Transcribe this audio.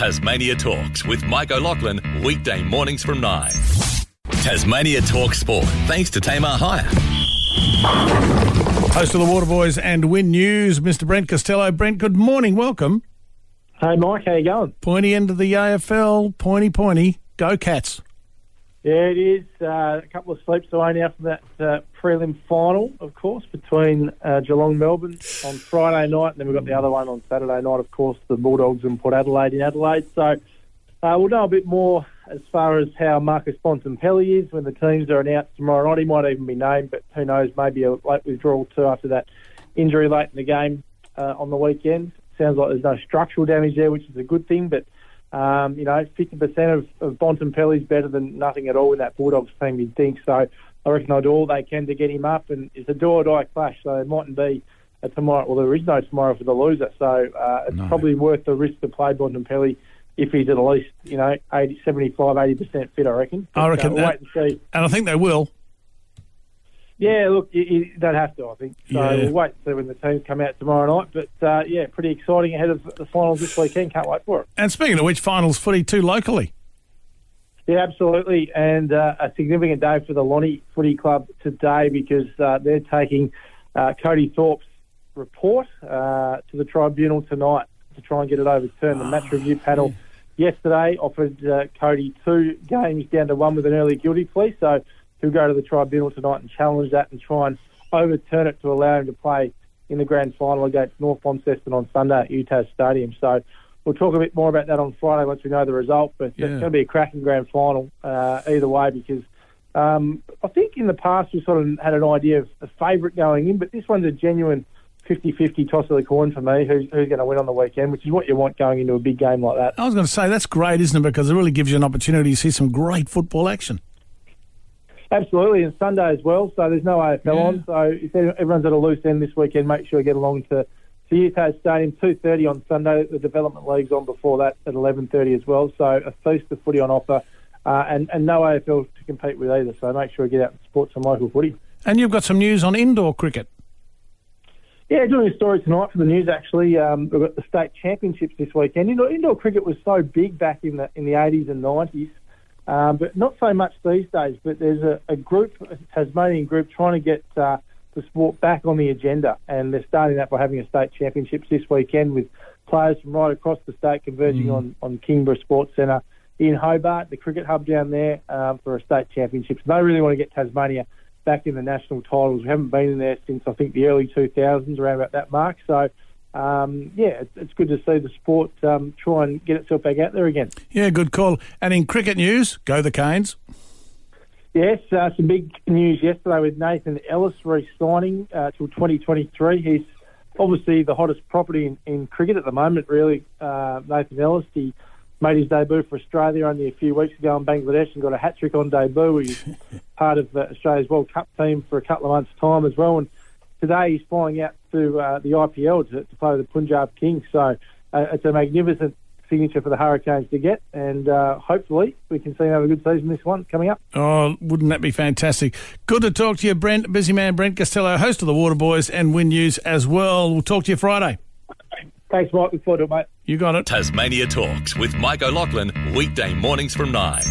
Tasmania Talks with Mike O'Loughlin, weekday mornings from 9. Tasmania Talk Sport, thanks to Tamar Hire. Host of the Waterboys and Win News, Mr. Brent Costello. Brent, good morning. Welcome. Hey, Mike, how you going? Pointy end of the AFL. Pointy, pointy. Go Cats. Yeah, it is. Uh, a couple of sleeps away now from that uh, prelim final, of course, between uh, Geelong Melbourne on Friday night, and then we've got the other one on Saturday night, of course, the Bulldogs and Port Adelaide in Adelaide. So uh, we'll know a bit more as far as how Marcus Bontempelli is when the teams are announced tomorrow night. He might even be named, but who knows, maybe a late withdrawal too after that injury late in the game uh, on the weekend. Sounds like there's no structural damage there, which is a good thing, but um, you know, 50% of, of Bontempelli is better than nothing at all in that Bulldogs team, you'd think. So I reckon they'll do all they can to get him up, and it's a do or die clash, so it mightn't be a tomorrow. Well, there is no tomorrow for the loser, so uh, it's No. probably worth the risk to play Bontempelli if he's at least, you know, 80, 75, 80% fit, I reckon. I reckon uh, we'll that- wait and see. And I think they will. Yeah, look, you, you don't have to, I think. So Yeah. we'll wait and see when the teams come out tomorrow night. But, uh, yeah, pretty exciting ahead of the finals this weekend. Can't wait for it. And speaking of which, finals footy too locally. Yeah, absolutely. And uh, a significant day for the Lonnie Footy Club today because uh, they're taking uh, Cody Thorpe's report uh, to the tribunal tonight to try and get it overturned. The match review panel yesterday offered uh, Cody two games down to one with an early guilty plea. So he'll go to the tribunal tonight and challenge that and try and overturn it to allow him to play in the grand final against North Launceston on Sunday at UTAS Stadium. So we'll talk a bit more about that on Friday once we know the result. But Yeah. it's going to be a cracking grand final uh, either way because um, I think in the past we sort of had an idea of a favourite going in, but this one's a genuine 50-50 toss of the coin for me. Who's, who's going to win on the weekend, which is what you want going into a big game like that. I was going to say, that's great, isn't it? Because it really gives you an opportunity to see some great football action. Absolutely, and Sunday as well. So there's no AFL Yeah. on. So if everyone's at a loose end this weekend, make sure you get along to to UTAS Stadium. Two thirty on Sunday. The development league's on before that at eleven thirty as well. So a feast of footy on offer, uh, and and no AFL to compete with either. So make sure you get out and support some local footy. And you've got some news on indoor cricket. Yeah, doing a story tonight for the news. Actually, um, we've got the state championships this weekend. Indoor, indoor cricket was so big back in the in the eighties and nineties, um, but not so much these days. But there's a, a group, a Tasmanian group, trying to get uh, the sport back on the agenda, and they're starting that by having a state championships this weekend with players from right across the state converging on on Kingborough Sports Centre in Hobart, the cricket hub down there um, for a state championships. They really want to get Tasmania back in the national titles. We haven't been in there since I think the early 2000s, around about that mark. So, um, yeah, it's, it's good to see the sport um, try and get itself back out there again. Yeah, good call. And in cricket news, go the Canes. Yes, uh, some big news yesterday with Nathan Ellis re-signing uh, till 2023. He's obviously the hottest property in, in cricket at the moment, really. Uh, Nathan Ellis, he made his debut for Australia only a few weeks ago in Bangladesh and got a hat-trick on debut. He's part of uh, Australia's World Cup team for a couple of months' time as well. And today he's flying out to uh, the IPL to, to play with the Punjab Kings. So uh, it's a magnificent signature for the Hurricanes to get, and uh, hopefully we can see him have a good season this one coming up. Oh, wouldn't that be fantastic? Good to talk to you, Brent. Busy man, Brent Costello, host of the Water Boys and Win News as well. We'll talk to you Friday. Thanks, Mike. Look forward to it, mate. You got it. Tasmania Talks with Mike O'Loughlin, weekday mornings from 9.